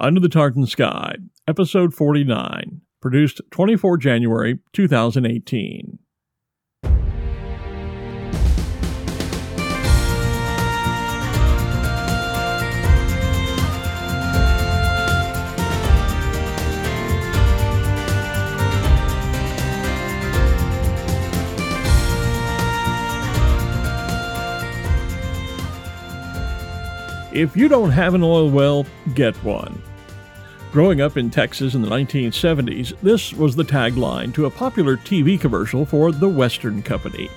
Under the Tartan Sky, Episode 49, produced 24 January 2018. If you don't have an oil well, get one. Growing up in Texas in the 1970s, this was the tagline to a popular TV commercial for the Western Company.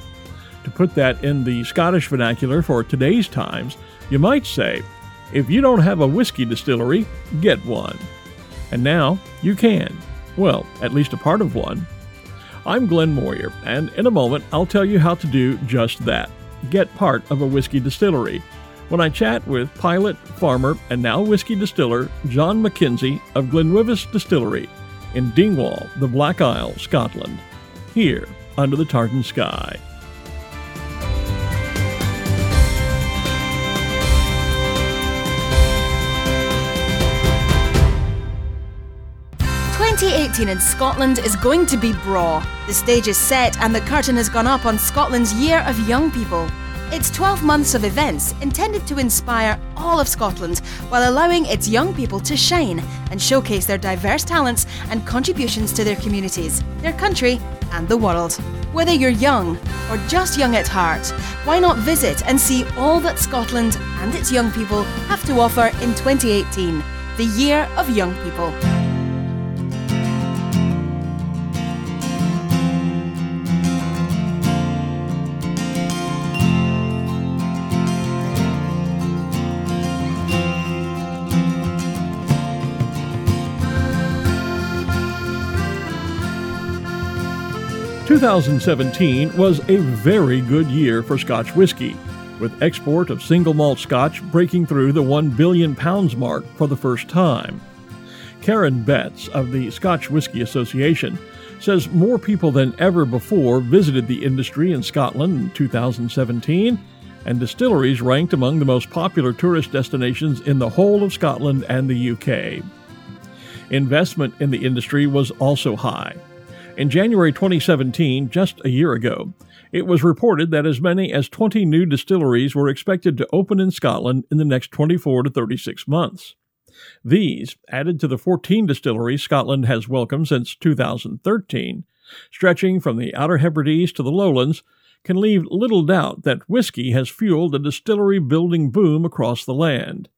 To put that in the Scottish vernacular for today's times, you might say, if you don't have a whiskey distillery, get one. And now you can. Well, at least a part of one. I'm Glenn Moyer, and in a moment I'll tell you how to do just that get part of a whiskey distillery when I chat with pilot, farmer, and now whiskey distiller John McKenzie of GlenWyvis Distillery in Dingwall, the Black Isle, Scotland, here under the tartan sky. Twenty eighteen in Scotland is going to be braw. The stage is set and the curtain has gone up on Scotland's Year of Young People. It's 12 months of events intended to inspire all of Scotland while allowing its young people to shine and showcase their diverse talents and contributions to their communities, their country, and the world. Whether you're young or just young at heart, why not visit and see all that Scotland and its young people have to offer in 2018, the Year of Young People? 2017 was a very good year for Scotch whisky, with export of single malt Scotch breaking through the 1 billion pounds mark for the first time. Karen Betts of the Scotch Whisky Association says more people than ever before visited the industry in Scotland in 2017, and distilleries ranked among the most popular tourist destinations in the whole of Scotland and the UK. Investment in the industry was also high. In January 2017, just a year ago, it was reported that as many as 20 new distilleries were expected to open in Scotland in the next 24 to 36 months. These, added to the 14 distilleries Scotland has welcomed since 2013, stretching from the Outer Hebrides to the lowlands, can leave little doubt that whiskey has fueled a distillery building boom across the land.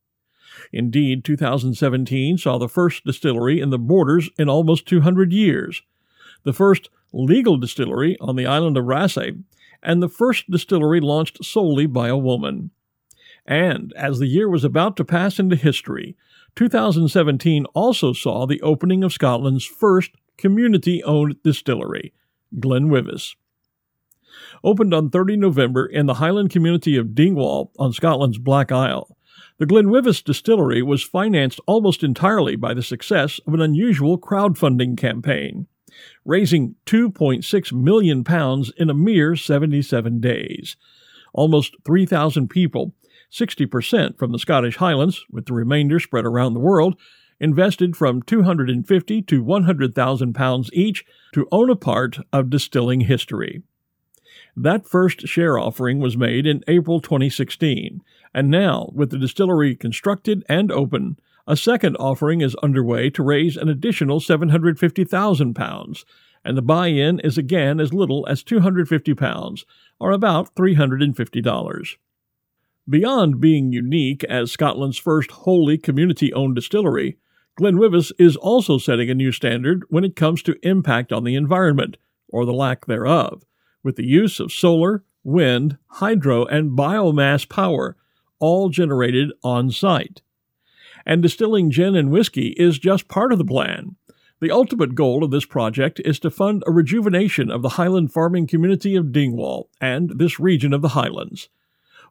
Indeed, 2017 saw the first distillery in the borders in almost 200 years, the first legal distillery on the island of Raasay, and the first distillery launched solely by a woman. And as the year was about to pass into history, 2017 also saw the opening of Scotland's first community owned distillery, GlenWyvis. Opened on 30 November in the Highland community of Dingwall on Scotland's Black Isle, the GlenWyvis distillery was financed almost entirely by the success of an unusual crowdfunding campaign raising 2.6 million pounds in a mere 77 days. Almost 3,000 people, 60% from the Scottish Highlands, with the remainder spread around the world, invested from 250 to 100,000 pounds each to own a part of distilling history. That first share offering was made in April 2016, and now, with the distillery constructed and open, a second offering is underway to raise an additional 750,000 pounds, and the buy-in is again as little as 250 pounds, or about $350. Beyond being unique as Scotland's first wholly community-owned distillery, GlenWyvis is also setting a new standard when it comes to impact on the environment, or the lack thereof, with the use of solar, wind, hydro, and biomass power, all generated on site and distilling gin and whiskey is just part of the plan. The ultimate goal of this project is to fund a rejuvenation of the highland farming community of Dingwall and this region of the highlands.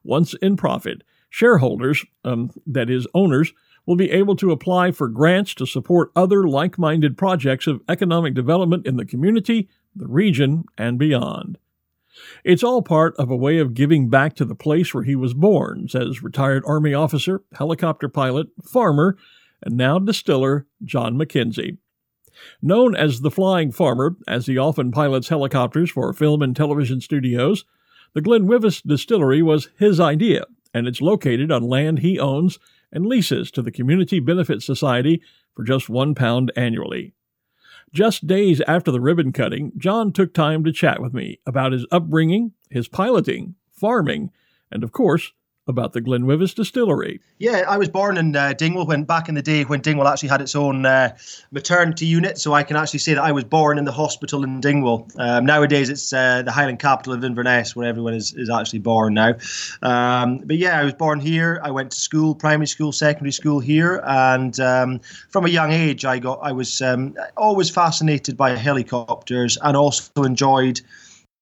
Once in profit, shareholders, um, that is, owners, will be able to apply for grants to support other like minded projects of economic development in the community, the region, and beyond. It's all part of a way of giving back to the place where he was born, says retired Army officer, helicopter pilot, farmer, and now distiller John McKenzie. Known as the Flying Farmer, as he often pilots helicopters for film and television studios, the GlenWyvis Distillery was his idea, and it's located on land he owns and leases to the Community Benefit Society for just one pound annually. Just days after the ribbon cutting, John took time to chat with me about his upbringing, his piloting, farming, and of course, about the GlenWyvis distillery. Yeah, I was born in uh, Dingwall when back in the day when Dingwall actually had its own uh, maternity unit, so I can actually say that I was born in the hospital in Dingwall. Um, nowadays, it's uh, the Highland capital of Inverness where everyone is, is actually born now. Um, but yeah, I was born here. I went to school, primary school, secondary school here, and um, from a young age, I got I was um, always fascinated by helicopters and also enjoyed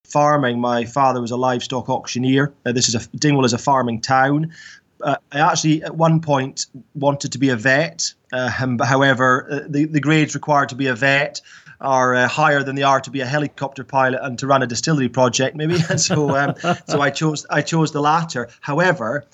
farming. My father was a livestock auctioneer. Uh, this is a Dingwall is a farming town. Uh, I actually at one point wanted to be a vet. Uh, however, uh, the the grades required to be a vet are uh, higher than they are to be a helicopter pilot and to run a distillery project, maybe. so um, so I chose I chose the latter. However,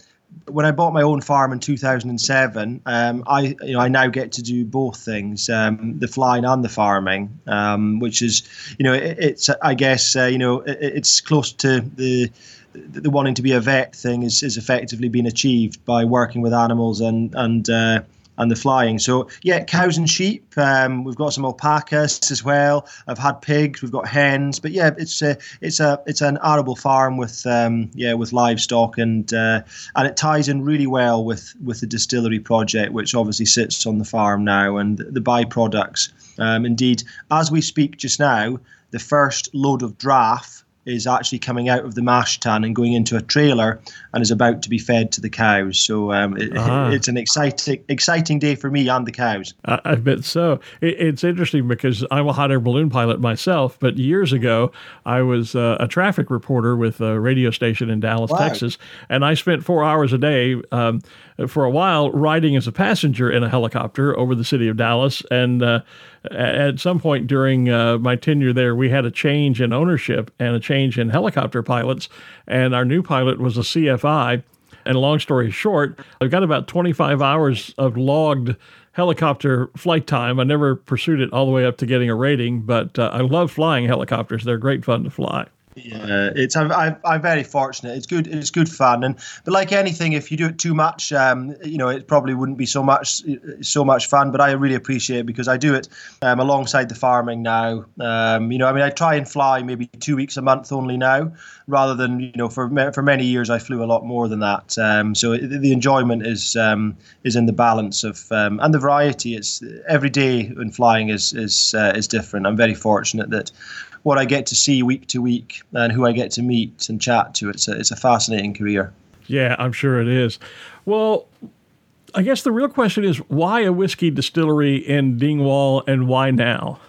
when I bought my own farm in 2007, um, I you know I now get to do both things, um, the flying and the farming, um, which is you know it, it's I guess uh, you know it, it's close to the the wanting to be a vet thing is, is effectively being achieved by working with animals and and uh, and the flying. So yeah, cows and sheep. Um, we've got some alpacas as well. I've had pigs. We've got hens. But yeah, it's a it's a it's an arable farm with um, yeah with livestock and uh, and it ties in really well with with the distillery project, which obviously sits on the farm now, and the byproducts. Um, indeed, as we speak just now, the first load of draff is actually coming out of the mash tun and going into a trailer and is about to be fed to the cows. So um, it, uh-huh. it's an exciting exciting day for me and the cows. I, I bet so. It, it's interesting because I'm a hot air balloon pilot myself, but years ago I was uh, a traffic reporter with a radio station in Dallas, wow. Texas, and I spent four hours a day um, for a while riding as a passenger in a helicopter over the city of Dallas and. Uh, at some point during uh, my tenure there, we had a change in ownership and a change in helicopter pilots, and our new pilot was a CFI. And long story short, I've got about 25 hours of logged helicopter flight time. I never pursued it all the way up to getting a rating, but uh, I love flying helicopters. They're great fun to fly. Yeah, it's I'm, I'm very fortunate. It's good. It's good fun, and but like anything, if you do it too much, um, you know, it probably wouldn't be so much so much fun. But I really appreciate it because I do it um, alongside the farming now. Um, you know, I mean, I try and fly maybe two weeks a month only now, rather than you know for for many years I flew a lot more than that. Um, so the enjoyment is um, is in the balance of um, and the variety. It's every day in flying is is uh, is different. I'm very fortunate that what I get to see week to week and who I get to meet and chat to. It's a, it's a fascinating career. Yeah, I'm sure it is. Well, I guess the real question is why a whiskey distillery in Dingwall and why now?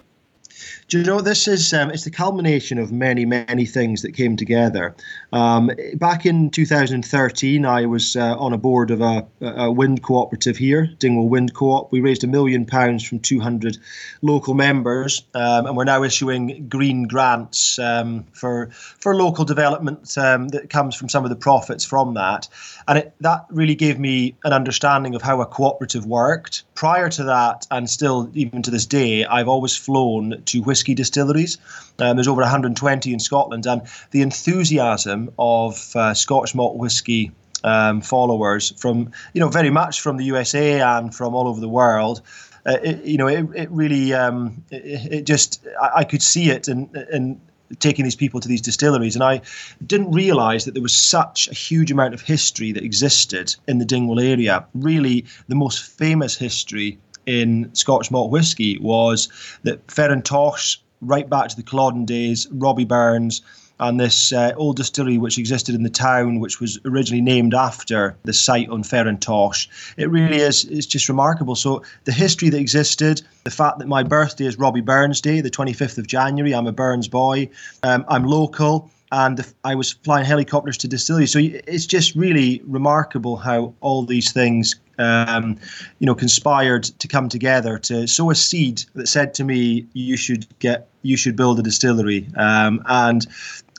Do you know this is um, it's the culmination of many many things that came together. Um, back in 2013, I was uh, on a board of a, a, wind cooperative here, Dingwall Wind Co-op. We raised a million pounds from 200 local members, um, and we're now issuing green grants um, for for local development um, that comes from some of the profits from that. And it, that really gave me an understanding of how a cooperative worked. Prior to that, and still even to this day, I've always flown to whisky distilleries. Um, there's over 120 in Scotland, and the enthusiasm of uh, Scotch malt whisky um, followers from you know very much from the USA and from all over the world. Uh, it, you know, it, it really um, it, it, just I, I, could see it and and taking these people to these distilleries, and I didn't realise that there was such a huge amount of history that existed in the Dingwall area. Really, the most famous history in Scotch malt whisky was that Ferintosh, right back to the Culloden days, Robbie Burns, and this uh, old distillery which existed in the town, which was originally named after the site on Ferintosh. It really is it's just remarkable. So the history that existed, the fact that my birthday is Robbie Burns Day, the 25th of January, I'm a Burns boy, um, I'm local and I was flying helicopters to distilleries. So it's just really remarkable how all these things um, you know, conspired to come together to sow a seed that said to me, "You should get, you should build a distillery." Um, and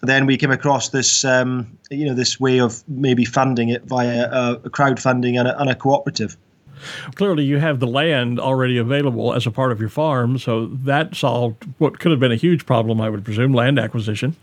then we came across this, um, you know, this way of maybe funding it via a crowdfunding and a, and a cooperative. Clearly, you have the land already available as a part of your farm, so that solved what could have been a huge problem, I would presume, land acquisition.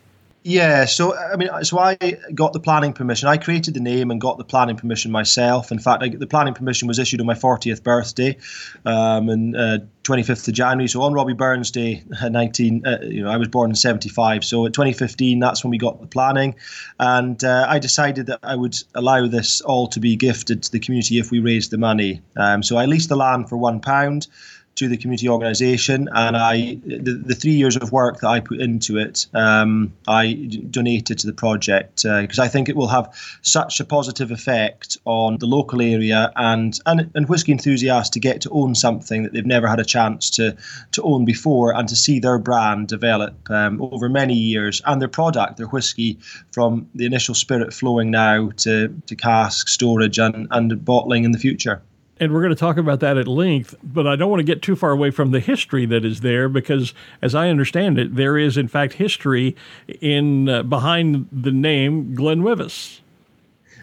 Yeah, so I mean, so I got the planning permission. I created the name and got the planning permission myself. In fact, I, the planning permission was issued on my 40th birthday, um, and uh, 25th of January. So on Robbie Burns Day, uh, 19, uh, you know, I was born in 75. So at 2015, that's when we got the planning, and uh, I decided that I would allow this all to be gifted to the community if we raised the money. Um, so I leased the land for one pound to the community organisation, and I the, the, three years of work that I put into it, um, I donated to the project because uh, I think it will have such a positive effect on the local area and, and and whiskey enthusiasts to get to own something that they've never had a chance to to own before, and to see their brand develop um, over many years and their product, their whiskey, from the initial spirit flowing now to to cask storage and and bottling in the future and we're going to talk about that at length, but I don't want to get too far away from the history that is there because, as I understand it, there is in fact history in uh, behind the name GlenWyvis.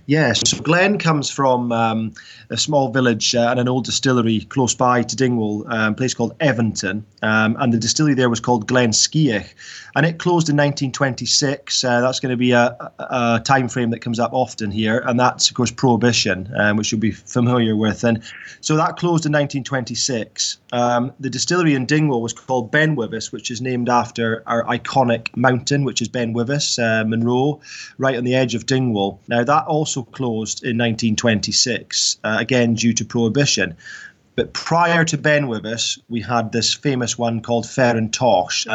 Yes, so Glen comes from um, a small village uh, and an old distillery close by to Dingwall, um, a place called Evanton, um, and the distillery there was called Glen Skiach, and it closed in 1926. Uh, that's going to be a, a, time frame that comes up often here, and that's of course Prohibition, um, which you'll be familiar with, and so that closed in 1926. Um, the distillery in Dingwall was called Ben Wyvis, which is named after our iconic mountain, which is Ben Wyvis, uh, Munro, right on the edge of Dingwall. Now that also closed in 1926, uh, again due to prohibition. But prior to Ben Wyvis, we had this famous one called and Tosh.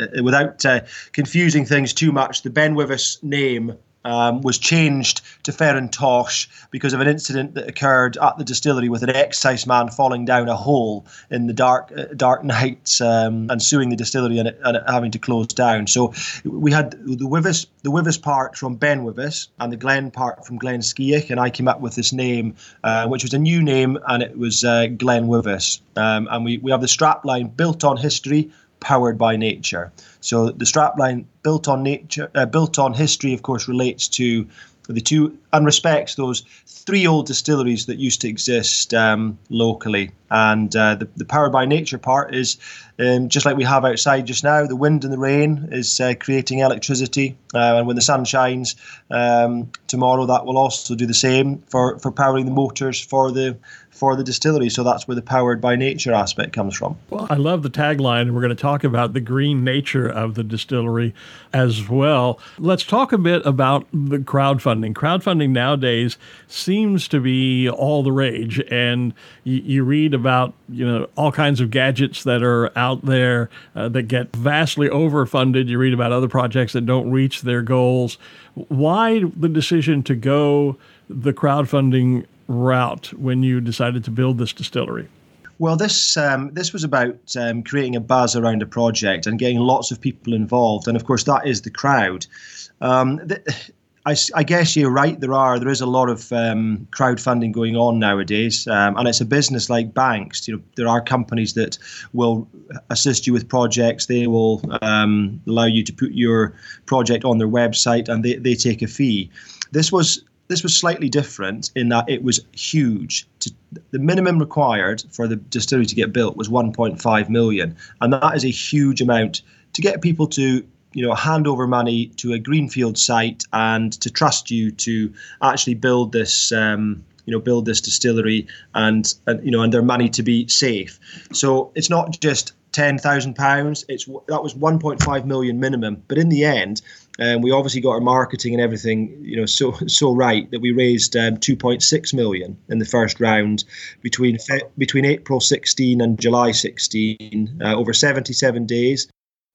uh, without uh, confusing things too much, the Ben Wyvis name um, was changed to Ferintosh because of an incident that occurred at the distillery with an excise man falling down a hole in the dark uh, dark nights um, and suing the distillery and, it, and it having to close down. So we had the Wyvis the Wyvis part from Ben Wyvis and the Glen part from Glen Skiach, and I came up with this name, uh, which was a new name, and it was uh, GlenWyvis. Um, and we, we have the strapline built on history powered by nature. So the strapline built on nature, uh, built on history, of course, relates to the two and respects those three old distilleries that used to exist um, locally. And uh, the, the powered by nature part is um, just like we have outside just now. The wind and the rain is uh, creating electricity, uh, and when the sun shines um, tomorrow, that will also do the same for, for powering the motors for the for the distillery. So that's where the powered by nature aspect comes from. Well, I love the tagline, and we're going to talk about the green nature of the distillery as well. Let's talk a bit about the crowdfunding. Crowdfunding nowadays seems to be all the rage, and you, you read about you know all kinds of gadgets that are out there uh, that get vastly overfunded. You read about other projects that don't reach their goals. Why the decision to go the crowdfunding route when you decided to build this distillery? Well, this um, this was about um, creating a buzz around a project and getting lots of people involved, and of course that is the crowd. Um, I, I, guess you're right. There are there is a lot of um, crowdfunding going on nowadays, um, and it's a business like banks. You know, there are companies that will assist you with projects. They will um, allow you to put your project on their website, and they, they take a fee. This was this was slightly different in that it was huge. To, the minimum required for the distillery to get built was 1.5 million, and that is a huge amount to get people to you know hand over money to a greenfield site and to trust you to actually build this um, you know build this distillery and, and you know and their money to be safe so it's not just ten thousand pounds it's that was 1.5 million minimum but in the end um, we obviously got our marketing and everything, you know, so so right that we raised um, 2.6 million in the first round between between April 16 and July 16, uh, over 77 days.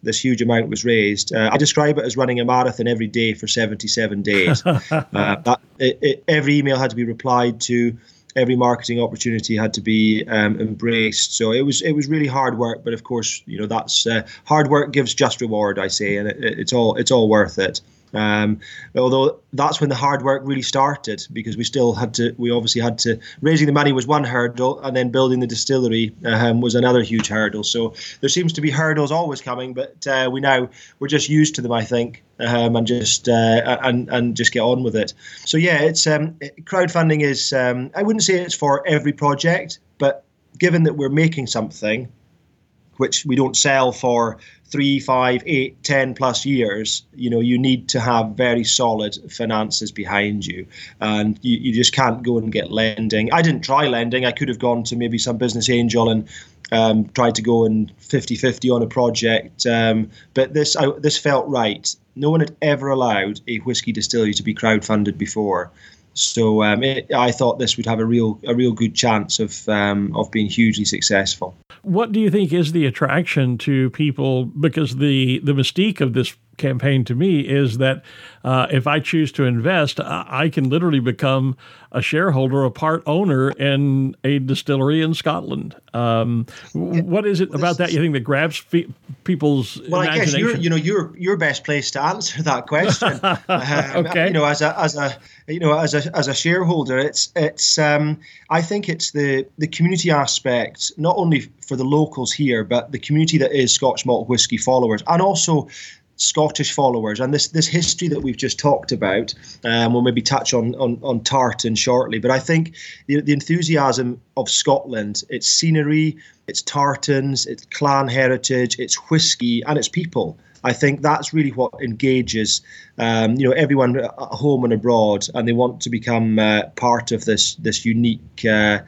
This huge amount was raised. Uh, I describe it as running a marathon every day for 77 days. uh, that, it, it, every email had to be replied to every marketing opportunity had to be um, embraced. So it was it was really hard work, but of course, you know that's uh, hard work gives just reward, I say, and it, it's all it's all worth it. Um, although that's when the hard work really started because we still had to, we obviously had to, raising the money was one hurdle and then building the distillery um, was another huge hurdle. So there seems to be hurdles always coming, but uh, we now, we're just used to them, I think, um, and just, uh, and, and just get on with it. So yeah, it's, um, crowdfunding is, um, I wouldn't say it's for every project, but given that we're making something, which we don't sell for three, five, eight, ten plus years, you know, you need to have very solid finances behind you. And you, you just can't go and get lending. I didn't try lending. I could have gone to maybe some business angel and um, tried to go in 50 50 on a project. Um, but this, I, this felt right. No one had ever allowed a whiskey distillery to be crowdfunded before. So um, it, I thought this would have a real a real good chance of um, of being hugely successful. What do you think is the attraction to people? Because the the mystique of this campaign to me is that uh, if I choose to invest, I can literally become a shareholder, a part owner in a distillery in Scotland. Um, what is it about that you think that grabs fe- people's well, I guess you're, you know, you're you're best placed to answer that question. um, okay. You know, as a as a you know as a as a shareholder, it's it's um, I think it's the the community aspect, not only for the locals here, but the community that is Scotch malt whisky followers, and also Scottish followers, and this this history that we've just talked about. Um, we'll maybe touch on, on on tartan shortly, but I think the, the enthusiasm of Scotland, its scenery, its tartans, its clan heritage, its whiskey, and its people. I think that's really what engages, um, you know, everyone at home and abroad, and they want to become uh, part of this this unique uh,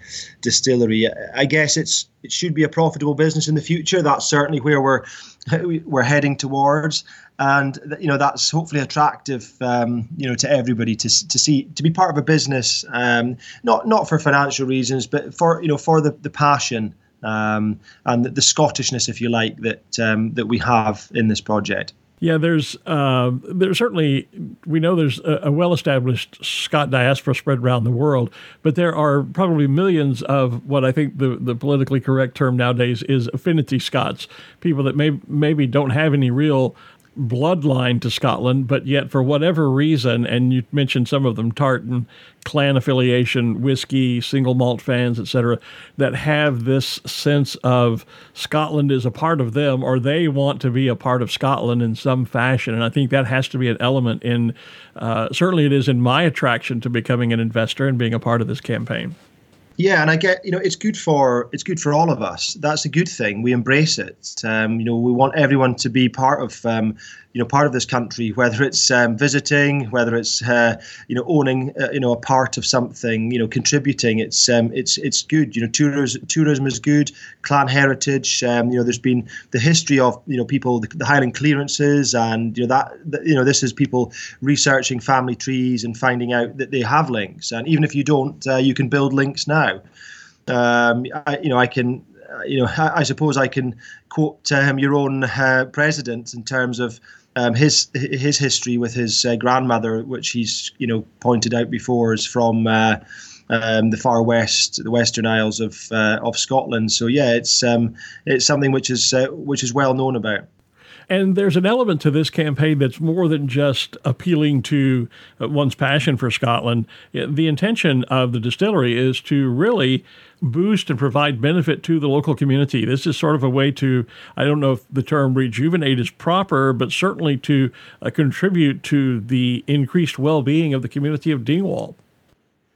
distillery. I guess it's it should be a profitable business in the future. That's certainly where we're we're heading towards, and you know that's hopefully attractive, um, you know, to everybody to to see to be part of a business, um, not not for financial reasons, but for you know for the the passion um, and the, the, Scottishness, if you like, that um, that we have in this project. Yeah, there's uh, there's certainly we know there's a, a, well-established Scot diaspora spread around the world, but there are probably millions of what I think the, the politically correct term nowadays is affinity Scots, people that may maybe don't have any real bloodline to Scotland, but yet for whatever reason, and you mentioned some of them, tartan, clan affiliation, whiskey, single malt fans, etc., that have this sense of Scotland is a part of them, or they want to be a part of Scotland in some fashion. And I think that has to be an element in, uh, certainly it is in my attraction to becoming an investor and being a part of this campaign. Yeah, and I get you know it's good for it's good for all of us. That's a good thing. We embrace it. Um, you know, we want everyone to be part of um, you know part of this country, whether it's um, visiting, whether it's uh, you know owning uh, you know a part of something, you know contributing. It's um, it's it's good. You know, tourism tourism is good. Clan heritage. Um, you know, there's been the history of you know people the, the Highland clearances, and you know that, you know this is people researching family trees and finding out that they have links. And even if you don't, uh, you can build links now. Um, I, you know, I can you know, I, suppose I can quote um, your own uh, president in terms of um, his his history with his uh, grandmother, which he's you know pointed out before, is from uh, um, the far west, the Western Isles of uh, of Scotland. So yeah, it's um, it's something which is uh, which is well known about. And there's an element to this campaign that's more than just appealing to uh, one's passion for Scotland. The intention of the distillery is to really boost and provide benefit to the local community. This is sort of a way to, I don't know if the term rejuvenate is proper, but certainly to uh, contribute to the increased well being of the community of Dingwall.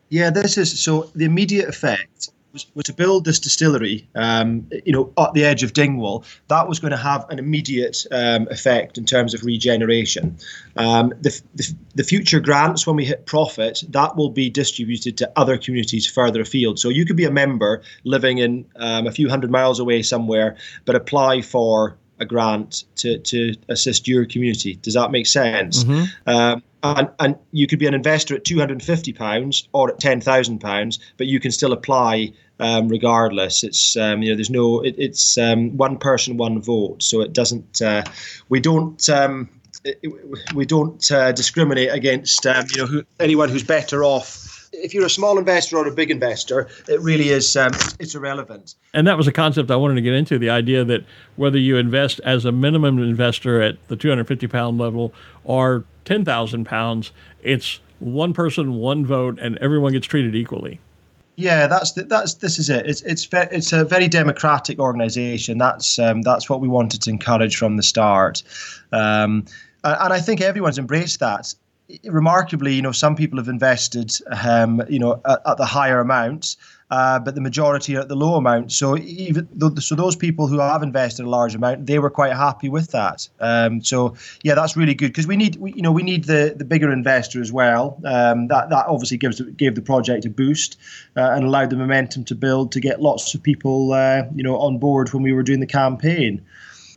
Yeah, this is so the immediate effect was, was to build this distillery, um, you know, at the edge of Dingwall. That was going to have an immediate um, effect in terms of regeneration. Um, the, the, the, future grants, when we hit profit, that will be distributed to other communities further afield. So you could be a member living in um, a few hundred miles away somewhere, but apply for a grant to, to assist your community. Does that make sense? Mm-hmm. Um, and, and you could be an investor at £250 or at £10,000, but you can still apply um, regardless. It's um, you know there's no it, it's um, one person one vote, so it doesn't uh, we don't. Um, we don't uh, discriminate against um, you know who, anyone who's better off if you're a small investor or a big investor, it really is um, it's irrelevant. And that was a concept I wanted to get into: the idea that whether you invest as a minimum investor at the 250 pound level or 10,000 pounds, it's one person, one vote, and everyone gets treated equally. Yeah, that's the, that's this is it. It's it's ve- it's a very democratic organisation. That's um, that's what we wanted to encourage from the start, um, and I think everyone's embraced that. Remarkably, you know, some people have invested, um, you know, at, at the higher amounts, uh, but the majority are at the low amount. So even so, those people who have invested a large amount, they were quite happy with that. Um, so yeah, that's really good because we need, we, you know, we need the the bigger investor as well. Um, that that obviously gives gave the project a boost uh, and allowed the momentum to build to get lots of people, uh, you know, on board when we were doing the campaign.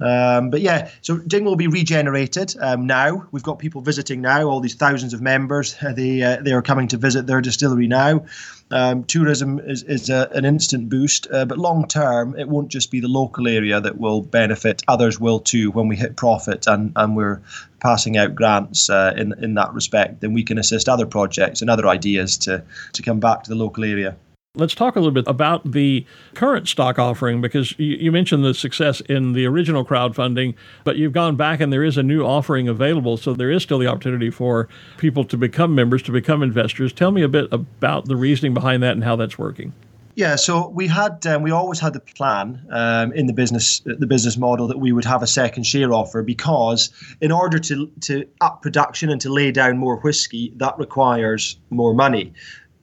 Um, but yeah, so Dingwall be regenerated um, now. We've got people visiting now. All these thousands of members, they uh, they are coming to visit their distillery now. Um, tourism is, is a, an instant boost, uh, but long term, it won't just be the local area that will benefit. Others will too when we hit profit and, and we're passing out grants uh, in, in that respect. Then we can assist other projects and other ideas to, to come back to the local area. Let's talk a little bit about the current stock offering because you, you, mentioned the success in the original crowdfunding, but you've gone back and there is a new offering available. So there is still the opportunity for people to become members, to become investors. Tell me a bit about the reasoning behind that and how that's working. Yeah, so we had um, we always had the plan um, in the business the business model that we would have a second share offer because in order to to up production and to lay down more whiskey that requires more money.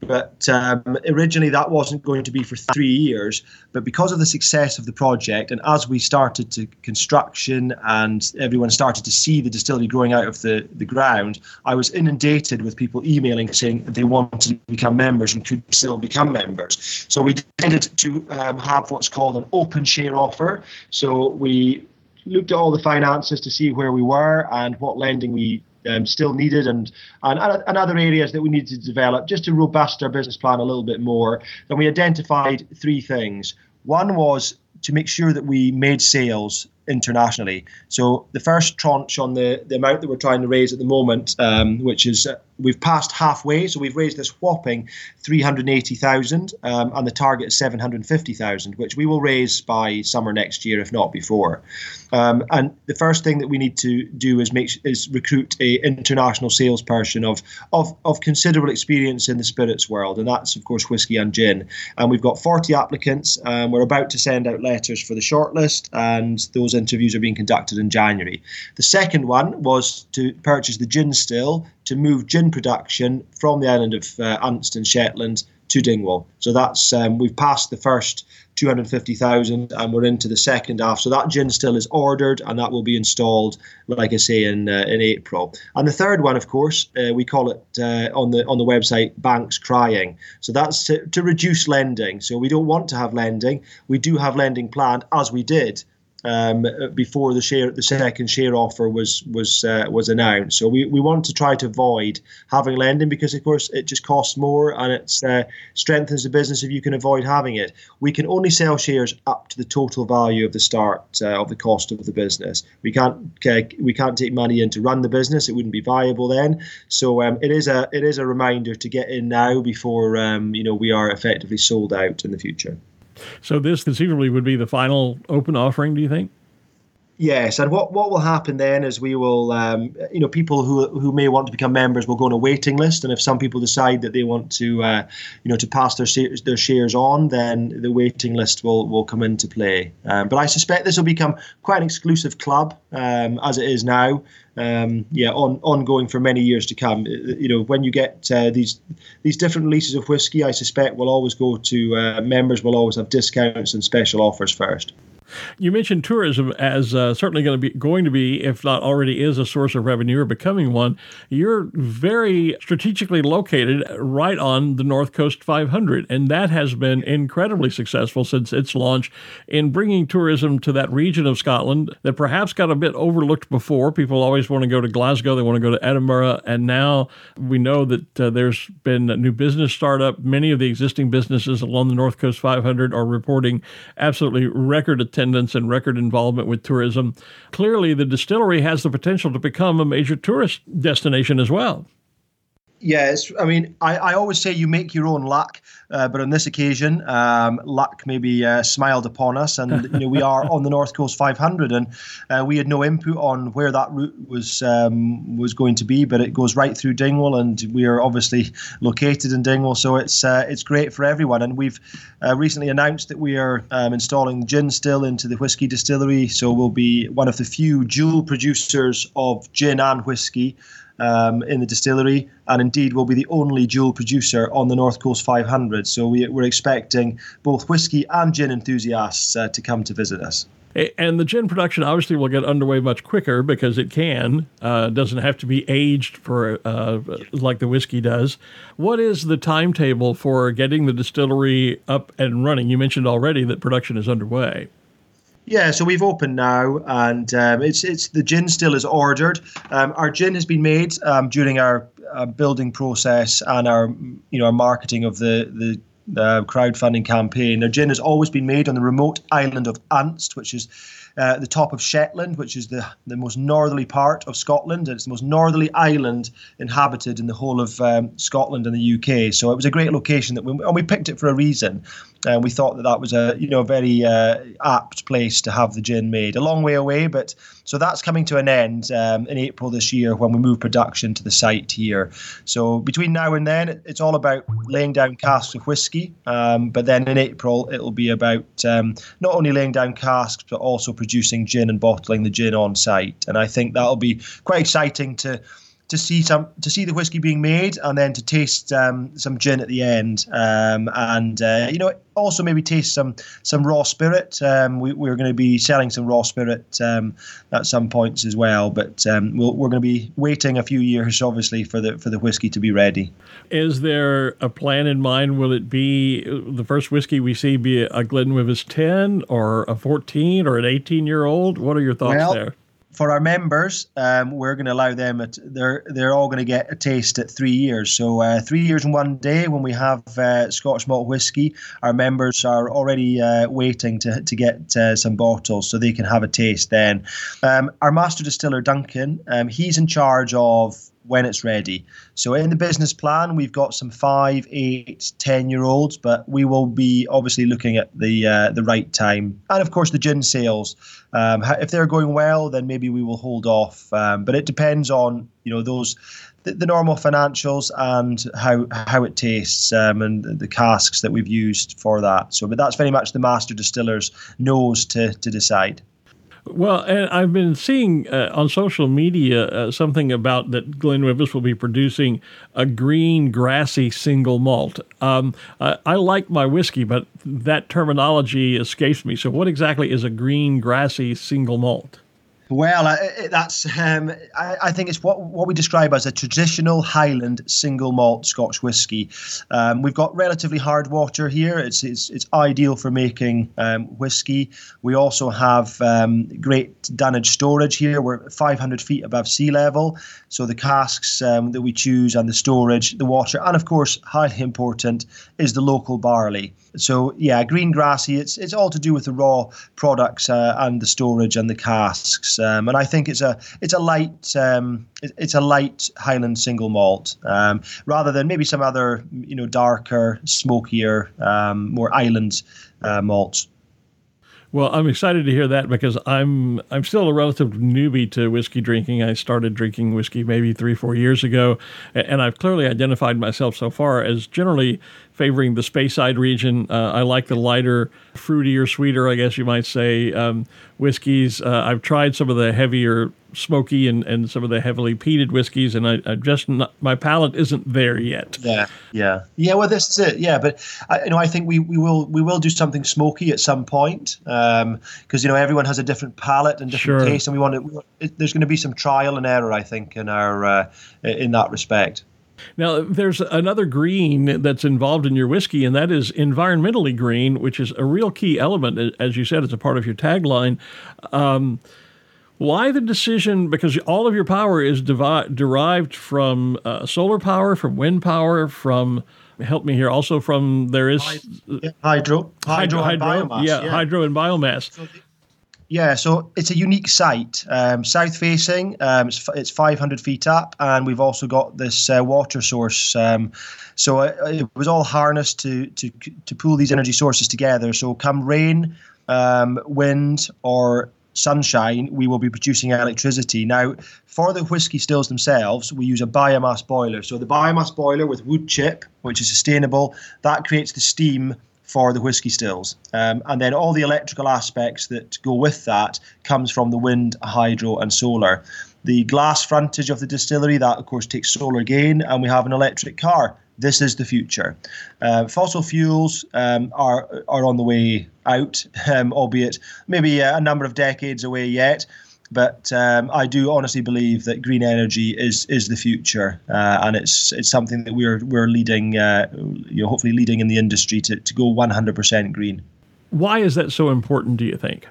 But um, originally, that wasn't going to be for three years. But because of the success of the project, and as we started to construction and everyone started to see the distillery growing out of the, the ground, I was inundated with people emailing saying they wanted to become members and could still become members. So we decided to um, have what's called an open share offer. So we looked at all the finances to see where we were and what lending we um, still needed and, and, and other areas that we needed to develop just to robust our business plan a little bit more. Then we identified three things. One was to make sure that we made sales internationally. So the first tranche on the, the amount that we're trying to raise at the moment, um, which is uh, we've passed halfway, so we've raised this whopping 380,000, um, and the target is 750,000, which we will raise by summer next year, if not before. Um, and the first thing that we need to do is make is recruit a international salesperson of of of considerable experience in the spirits world, and that's of course whiskey and gin. And we've got 40 applicants. Um, we're about to send out letters for the shortlist, and those interviews are being conducted in January. The second one was to purchase the gin still to move gin production from the island of uh, Shetland, to Dingwall. So that's um, we've passed the first 250,000 and we're into the second half. So that gin still is ordered and that will be installed, like I say, in uh, in April. And the third one, of course, uh, we call it uh, on the on the website banks crying. So that's to, to reduce lending. So we don't want to have lending. We do have lending planned as we did um, before the share the second share offer was was uh, was announced. So we, we want to try to avoid having lending because of course it just costs more and it uh, strengthens the business if you can avoid having it. We can only sell shares up to the total value of the start uh, of the cost of the business. We can't uh, we can't take money in to run the business. It wouldn't be viable then. So um, it is a it is a reminder to get in now before um, you know we are effectively sold out in the future. So this conceivably would be the final open offering, do you think? Yes, and what, what will happen then is we will, um, you know, people who who may want to become members will go on a waiting list, and if some people decide that they want to, uh, you know, to pass their their shares on, then the waiting list will will come into play. Um, but I suspect this will become quite an exclusive club um, as it is now. Um, yeah, on ongoing for many years to come. You know, when you get uh, these these different releases of whiskey, I suspect will always go to uh, members. Will always have discounts and special offers first. You mentioned tourism as uh, certainly going to be going to be, if not already is, a source of revenue or becoming one. You're very strategically located right on the North Coast 500, and that has been incredibly successful since its launch in bringing tourism to that region of Scotland that perhaps got a bit overlooked before. People always want to go to Glasgow, they want to go to Edinburgh, and now we know that uh, there's been a new business startup. Many of the existing businesses along the North Coast 500 are reporting absolutely record attendance attendance and record involvement with tourism. Clearly, the distillery has the potential to become a major tourist destination as well. Yes, I mean, I, I always say you make your own luck, uh, but on this occasion, um, luck maybe uh, smiled upon us, and you know we are on the North Coast 500, and uh, we had no input on where that route was um, was going to be, but it goes right through Dingwall, and we are obviously located in Dingwall, so it's uh, it's great for everyone. And we've uh, recently announced that we are um, installing gin still into the whisky distillery, so we'll be one of the few dual producers of gin and whisky um, in the distillery, and indeed will be the only dual producer on the North Coast 500. So we, are expecting both whisky and gin enthusiasts uh, to come to visit us. And the gin production obviously will get underway much quicker because it can. Uh, doesn't have to be aged for uh, like the whiskey does. What is the timetable for getting the distillery up and running? You mentioned already that production is underway. Yeah, so we've opened now, and um, it's it's the gin still is ordered. Um, our gin has been made um, during our uh, building process and our you know our marketing of the the uh, crowdfunding campaign. Our gin has always been made on the remote island of Unst, which is uh, the top of Shetland, which is the, the most northerly part of Scotland. and It's the most northerly island inhabited in the whole of um, Scotland and the UK. So it was a great location that we, and we picked it for a reason and we thought that that was a you know a very uh, apt place to have the gin made. A long way away, but so that's coming to an end um, in April this year when we move production to the site here. So between now and then, it's all about laying down casks of whiskey. Um, but then in April, it'll be about um, not only laying down casks but also producing gin and bottling the gin on site. And I think that'll be quite exciting to to see some to see the whiskey being made and then to taste um, some gin at the end. Um, and uh, you know also maybe taste some some raw spirit. Um, we, we're going to be selling some raw spirit um, at some points as well. But um, we we are going to be waiting a few years obviously for the for the whiskey to be ready. Is there a plan in mind? Will it be the first whiskey we see be a GlenWyvis 10 or a 14 or an 18 year old? What are your thoughts well, there for our members, um, we're going to allow them. At, they're they're all going to get a taste at three years. So uh, three years and one day when we have uh, Scotch malt whiskey, our members are already uh, waiting to to get uh, some bottles so they can have a taste. Then, um, our master distiller Duncan, um, he's in charge of when it's ready. So in the business plan, we've got some five, eight, ten year olds, but we will be obviously looking at the uh, the right time, and of course the gin sales. Um, if they're going well, then maybe we will hold off. Um, but it depends on you know those the, the normal financials and how how it tastes um, and the casks that we've used for that. So, but that's very much the master distiller's nose to to decide. Well, and I've been seeing uh, on social media uh, something about that GlenWyvis will be producing a green, grassy single malt. Um, I, I, like my whiskey, but that terminology escapes me. So, what exactly is a green, grassy single malt? Well, that's um, I, I, think it's what what we describe as a traditional Highland single malt Scotch whisky. Um, we've got relatively hard water here. It's it's, it's ideal for making um, whisky. We also have um, great dunnage storage here. We're 500 feet above sea level, so the casks um, that we choose and the storage, the water, and of course, highly important is the local barley. So yeah, green grassy. It's it's all to do with the raw products uh, and the storage and the casks. Um, and I think it's a it's a light um, it's a light Highland single malt um, rather than maybe some other you know darker, smokier, um, more island uh, malts. Well, I'm excited to hear that because I'm I'm still a relative newbie to whiskey drinking. I started drinking whiskey maybe three four years ago, and I've clearly identified myself so far as generally favoring the Speyside region. Uh, I like the lighter, fruitier, sweeter, I guess you might say, um, whiskeys. Uh, I've tried some of the heavier, smoky, and, and some of the heavily peated whiskeys, and I, I just not, my palate isn't there yet. Yeah, yeah, yeah. Well, this is it. Yeah, but I, you know, I think we, we will we will do something smoky at some point because um, you know everyone has a different palate and different sure. taste, and we want to. There's going to be some trial and error, I think, in our uh, in that respect. Now, there's another green that's involved in your whiskey, and that is environmentally green, which is a real key element. As you said, it's a part of your tagline. Um, why the decision? Because all of your power is devi- derived from uh, solar power, from wind power, from help me here. Also, from there is hydro, hydro, hydro, hydro, hydro yeah, yeah, hydro and biomass. So the, Yeah, so it's a unique site, um, south facing. Um, it's, it's 500 feet up, and we've also got this uh, water source. Um, so it, it, was all harnessed to to to pool these energy sources together. So come rain, um, wind, or sunshine, we will be producing electricity. Now, for the whisky stills themselves, we use a biomass boiler. So the biomass boiler with wood chip, which is sustainable, that creates the steam for the whisky stills. Um, and then all the electrical aspects that go with that comes from the wind, hydro, and solar. The glass frontage of the distillery, that of course takes solar gain, and we have an electric car. This is the future. Uh, fossil fuels um, are are on the way out, um, albeit maybe a number of decades away yet. But um, I do honestly believe that green energy is is the future, uh, and it's it's something that we're we're leading, uh, you know, hopefully leading in the industry to, to go 100% green. Why is that so important? Do you think?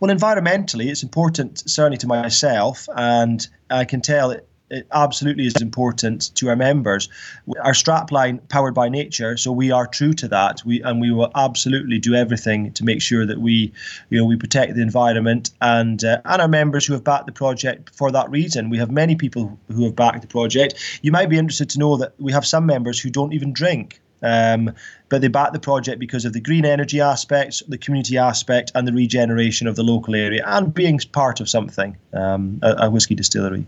Well, environmentally, it's important certainly to myself, and I can tell it it absolutely is important to our members. Our strapline powered by nature, so we are true to that. We and we will absolutely do everything to make sure that we, you know, we protect the environment and uh, and our members who have backed the project for that reason. We have many people who have backed the project. You might be interested to know that we have some members who don't even drink. Um, but they back the project because of the green energy aspects, the community aspect, and the regeneration of the local area, and being part of something, um, a, a whisky distillery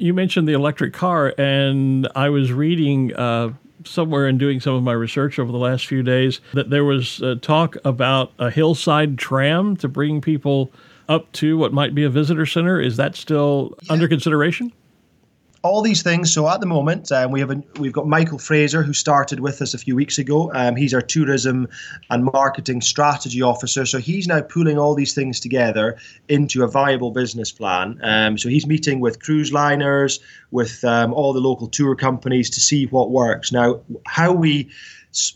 you mentioned the electric car, and I was reading uh, somewhere and doing some of my research over the last few days that there was uh, talk about a hillside tram to bring people up to what might be a visitor center. Is that still yeah. under consideration? All these things. So at the moment, um, we have a, we've got Michael Fraser who started with us a few weeks ago. Um, he's our tourism and marketing strategy officer. So he's now pulling all these things together into a viable business plan. Um, so he's meeting with cruise liners, with um, all the local tour companies to see what works. Now, how we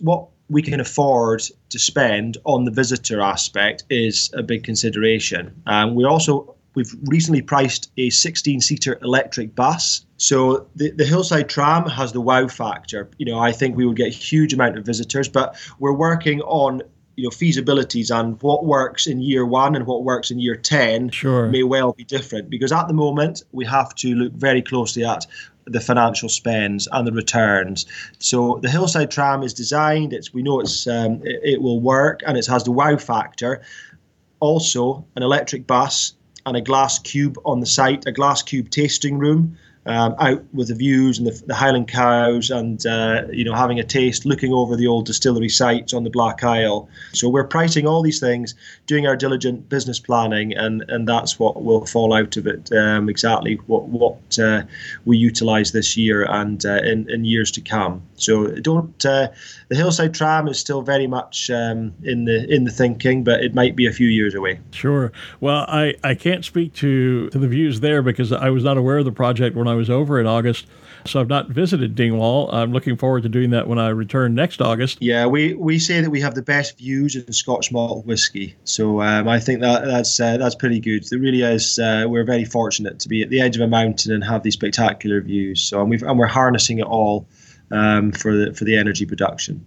what we can afford to spend on the visitor aspect is a big consideration. Um, we also we've recently priced a 16 seater electric bus so the, the hillside tram has the wow factor. You know, I think we would get a huge amount of visitors, but we're working on you know feasibilities and what works in year one and what works in year 10 sure. may well be different because at the moment we have to look very closely at the financial spends and the returns. So the hillside tram is designed. It's we know it's um, it, it will work and it has the wow factor. Also, an electric bus and a glass cube on the site, a glass cube tasting room um, out with the views and the, the Highland cows, and uh, you know having a taste, looking over the old distillery sites on the Black Isle. So we're pricing all these things, doing our diligent business planning, and and that's what will fall out of it. Um, exactly what what uh, we utilise this year and uh, in in years to come. So don't uh, the hillside tram is still very much um, in the in the thinking, but it might be a few years away. Sure. Well, I I can't speak to to the views there because I was not aware of the project when I was over in August. So I've not visited Dingwall. I'm looking forward to doing that when I return next August. Yeah, we, we say that we have the best views in Scotch malt whiskey. So um, I think that that's uh, that's pretty good. It really is. Uh, we're very fortunate to be at the edge of a mountain and have these spectacular views. So and, we and we're harnessing it all um, for the for the energy production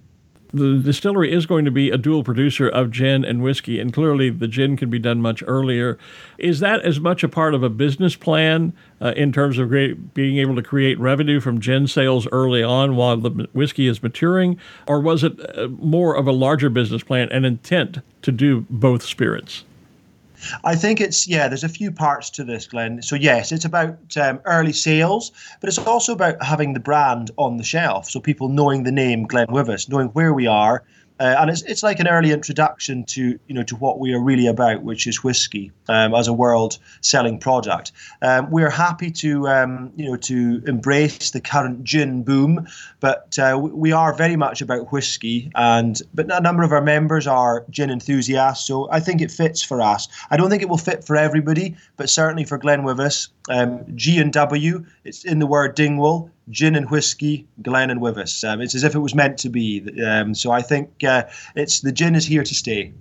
the distillery is going to be a dual producer of gin and whiskey, and clearly the gin can be done much earlier. Is that as much a part of a business plan uh, in terms of great, being able to create revenue from gin sales early on while the whiskey is maturing, or was it uh, more of a larger business plan and intent to do both spirits? I think it's yeah. There's a few parts to this, Glenn. So yes, it's about um, early sales, but it's also about having the brand on the shelf, so people knowing the name Glenn GlenWyvis, knowing where we are, uh, and it's it's like an early introduction to you know to what we are really about, which is whiskey um, as a world selling product. Um, we are happy to um, you know to embrace the current gin boom, but uh, we are very much about whiskey, and but a number of our members are gin enthusiasts, so I think it fits for us. I don't think it will fit for everybody, but certainly for GlenWyvis, um, G and W, it's in the word Dingwall gin and whiskey, Glen and Wyvis. Um, it's as if it was meant to be. Um, so I think uh, it's the gin is here to stay.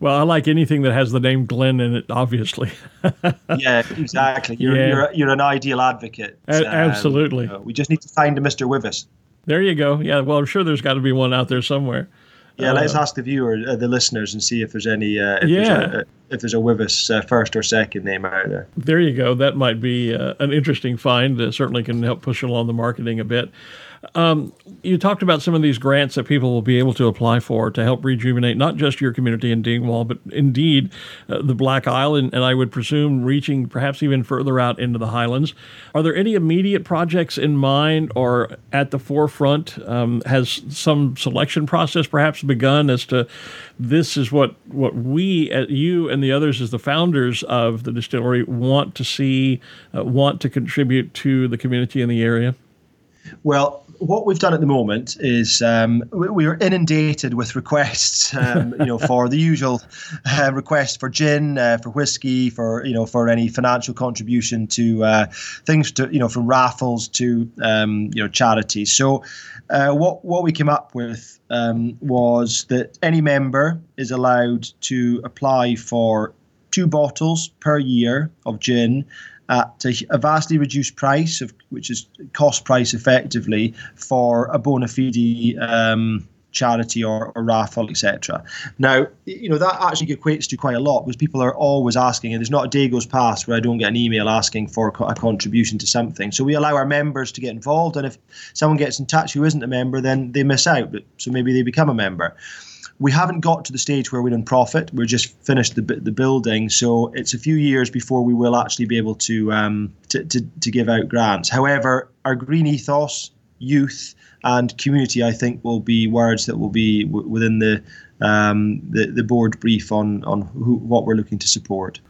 Well, I like anything that has the name Glen in it, obviously. yeah, exactly. You're, yeah. You're, you're an ideal advocate. A- absolutely. Um, you know, we just need to find a Mr. Wyvis. There you go. Yeah, well, I'm sure there's got to be one out there somewhere. Yeah, uh, let's ask the viewer, uh, the listeners, and see if there's any. Uh, if yeah. There's a, if there's a Wyvis uh, first or second name out there. There you go. That might be uh, an interesting find. Uh, certainly can help push along the marketing a bit. Um, you talked about some of these grants that people will be able to apply for to help rejuvenate not just your community in Dingwall, but indeed uh, the Black Isle, and, and, I would presume reaching perhaps even further out into the Highlands. Are there any immediate projects in mind or at the forefront? Um, has some selection process perhaps begun as to this is what what we, uh, you and the others as the founders of the distillery, want to see, uh, want to contribute to the community in the area? Well, what we've done at the moment is um, we, we, are inundated with requests, um, you know, for the usual uh, requests for gin, uh, for whiskey, for you know, for any financial contribution to uh, things to you know, from raffles to um, you know, charities. So, uh, what what we came up with um, was that any member is allowed to apply for two bottles per year of gin at a, vastly reduced price, of, which is cost price effectively for a bona fide um, charity or, or raffle, etc. Now, you know that actually equates to quite a lot because people are always asking, and there's not a day goes past where I don't get an email asking for a contribution to something. So we allow our members to get involved, and if someone gets in touch who isn't a member, then they miss out. So maybe they become a member we haven't got to the stage where we're in profit. We're just finished the the building, so it's a few years before we will actually be able to um, to, to, to give out grants. However, our green ethos, youth, and community, I think, will be words that will be w- within the, um, the the board brief on on who, what we're looking to support.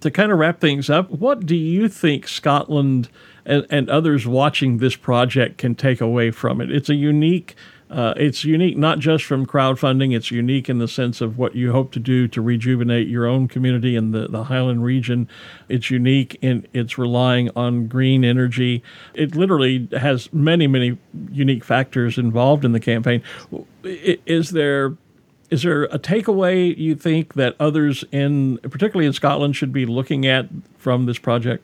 To kind of wrap things up, what do you think Scotland and, and others watching this project can take away from it? It's a unique uh, it's unique not just from crowdfunding, it's unique in the sense of what you hope to do to rejuvenate your own community in the, the Highland region. It's unique in it's relying on green energy. It literally has many, many unique factors involved in the campaign. Is there is there a takeaway you think that others in particularly in Scotland should be looking at from this project?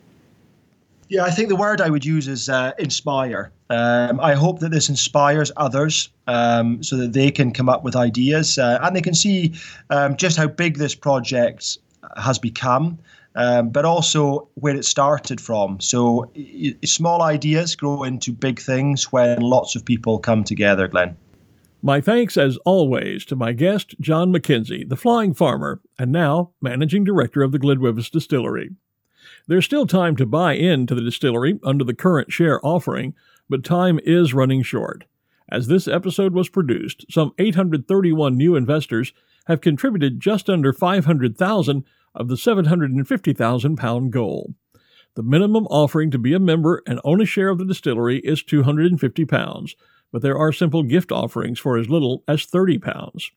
Yeah, I think the word I would use is uh, inspire. Um, I hope that this inspires others um, so that they can come up with ideas uh, and they can see um, just how big this project has become. Um, but also where it started from. So, small ideas grow into big things when lots of people come together, Glenn. My thanks, as always, to my guest, John McKenzie, the flying farmer, and now managing director of the GlenWyvis Distillery. There's still time to buy into the distillery under the current share offering, but time is running short. As this episode was produced, some 831 new investors have contributed just under 500,000 of the 750,000 pound goal. The minimum offering to be a member and own a share of the distillery is 250 pounds, but there are simple gift offerings for as little as 30 pounds.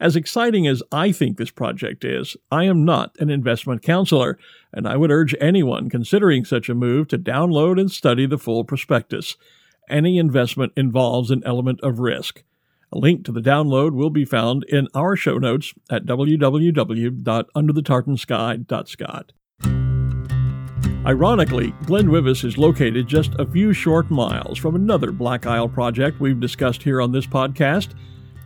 As exciting as I think this project is, I am not an investment counselor, and I would urge anyone considering such a move to download and study the full prospectus. Any investment involves an element of risk. A link to the download will be found in our show notes at www.underthetartansky.scot. Ironically, GlenWyvis is located just a few short miles from another Black Isle project we've discussed here on this podcast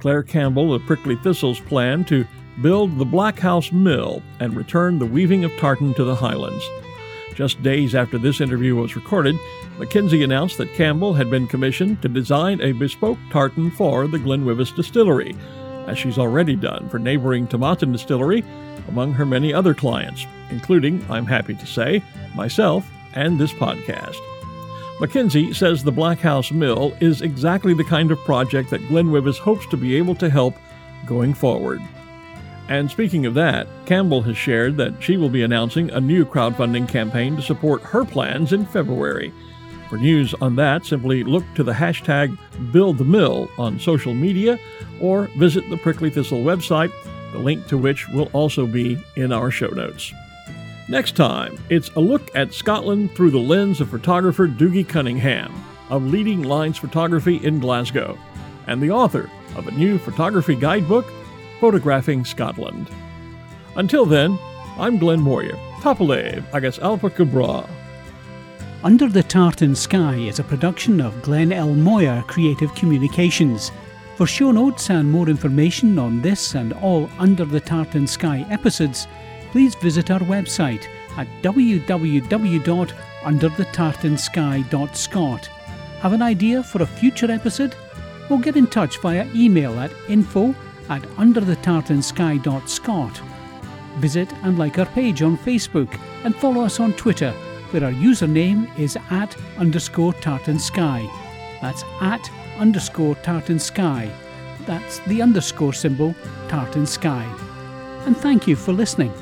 Claire Campbell of Prickly Thistle's plan to build the Black House Mill and return the weaving of tartan to the Highlands. Just days after this interview was recorded, McKenzie announced that Campbell had been commissioned to design a bespoke tartan for the GlenWyvis distillery, as she's already done for neighboring Tomatin Distillery, among her many other clients, including, I'm happy to say, myself and this podcast. McKenzie says the Black House Mill is exactly the kind of project that GlenWyvis hopes to be able to help going forward. And speaking of that, Campbell has shared that she will be announcing a new crowdfunding campaign to support her plans in February. For news on that, simply look to the hashtag BuildTheMill on social media or visit the Prickly Thistle website, the link to which will also be in our show notes. Next time, it's a look at Scotland through the lens of photographer Doogie Cunningham of Leading Lines Photography in Glasgow, and the author of a new photography guidebook, Photographing Scotland. Until then, I'm Glenn Moyer. Tapalev, agus Alpa Cabra. Under the Tartan Sky is a production of Glenn L. Moyer Creative Communications. For show notes and more information on this and all Under the Tartan Sky episodes, please visit our website at www.underthetartansky.scot. Have an idea for a future episode? Well, get in touch via email at info at underthetartansky.scot. Visit and like our page on Facebook and follow us on Twitter, where our username is at underscore tartansky. That's at underscore tartansky. That's the underscore symbol tartan sky. And thank you for listening.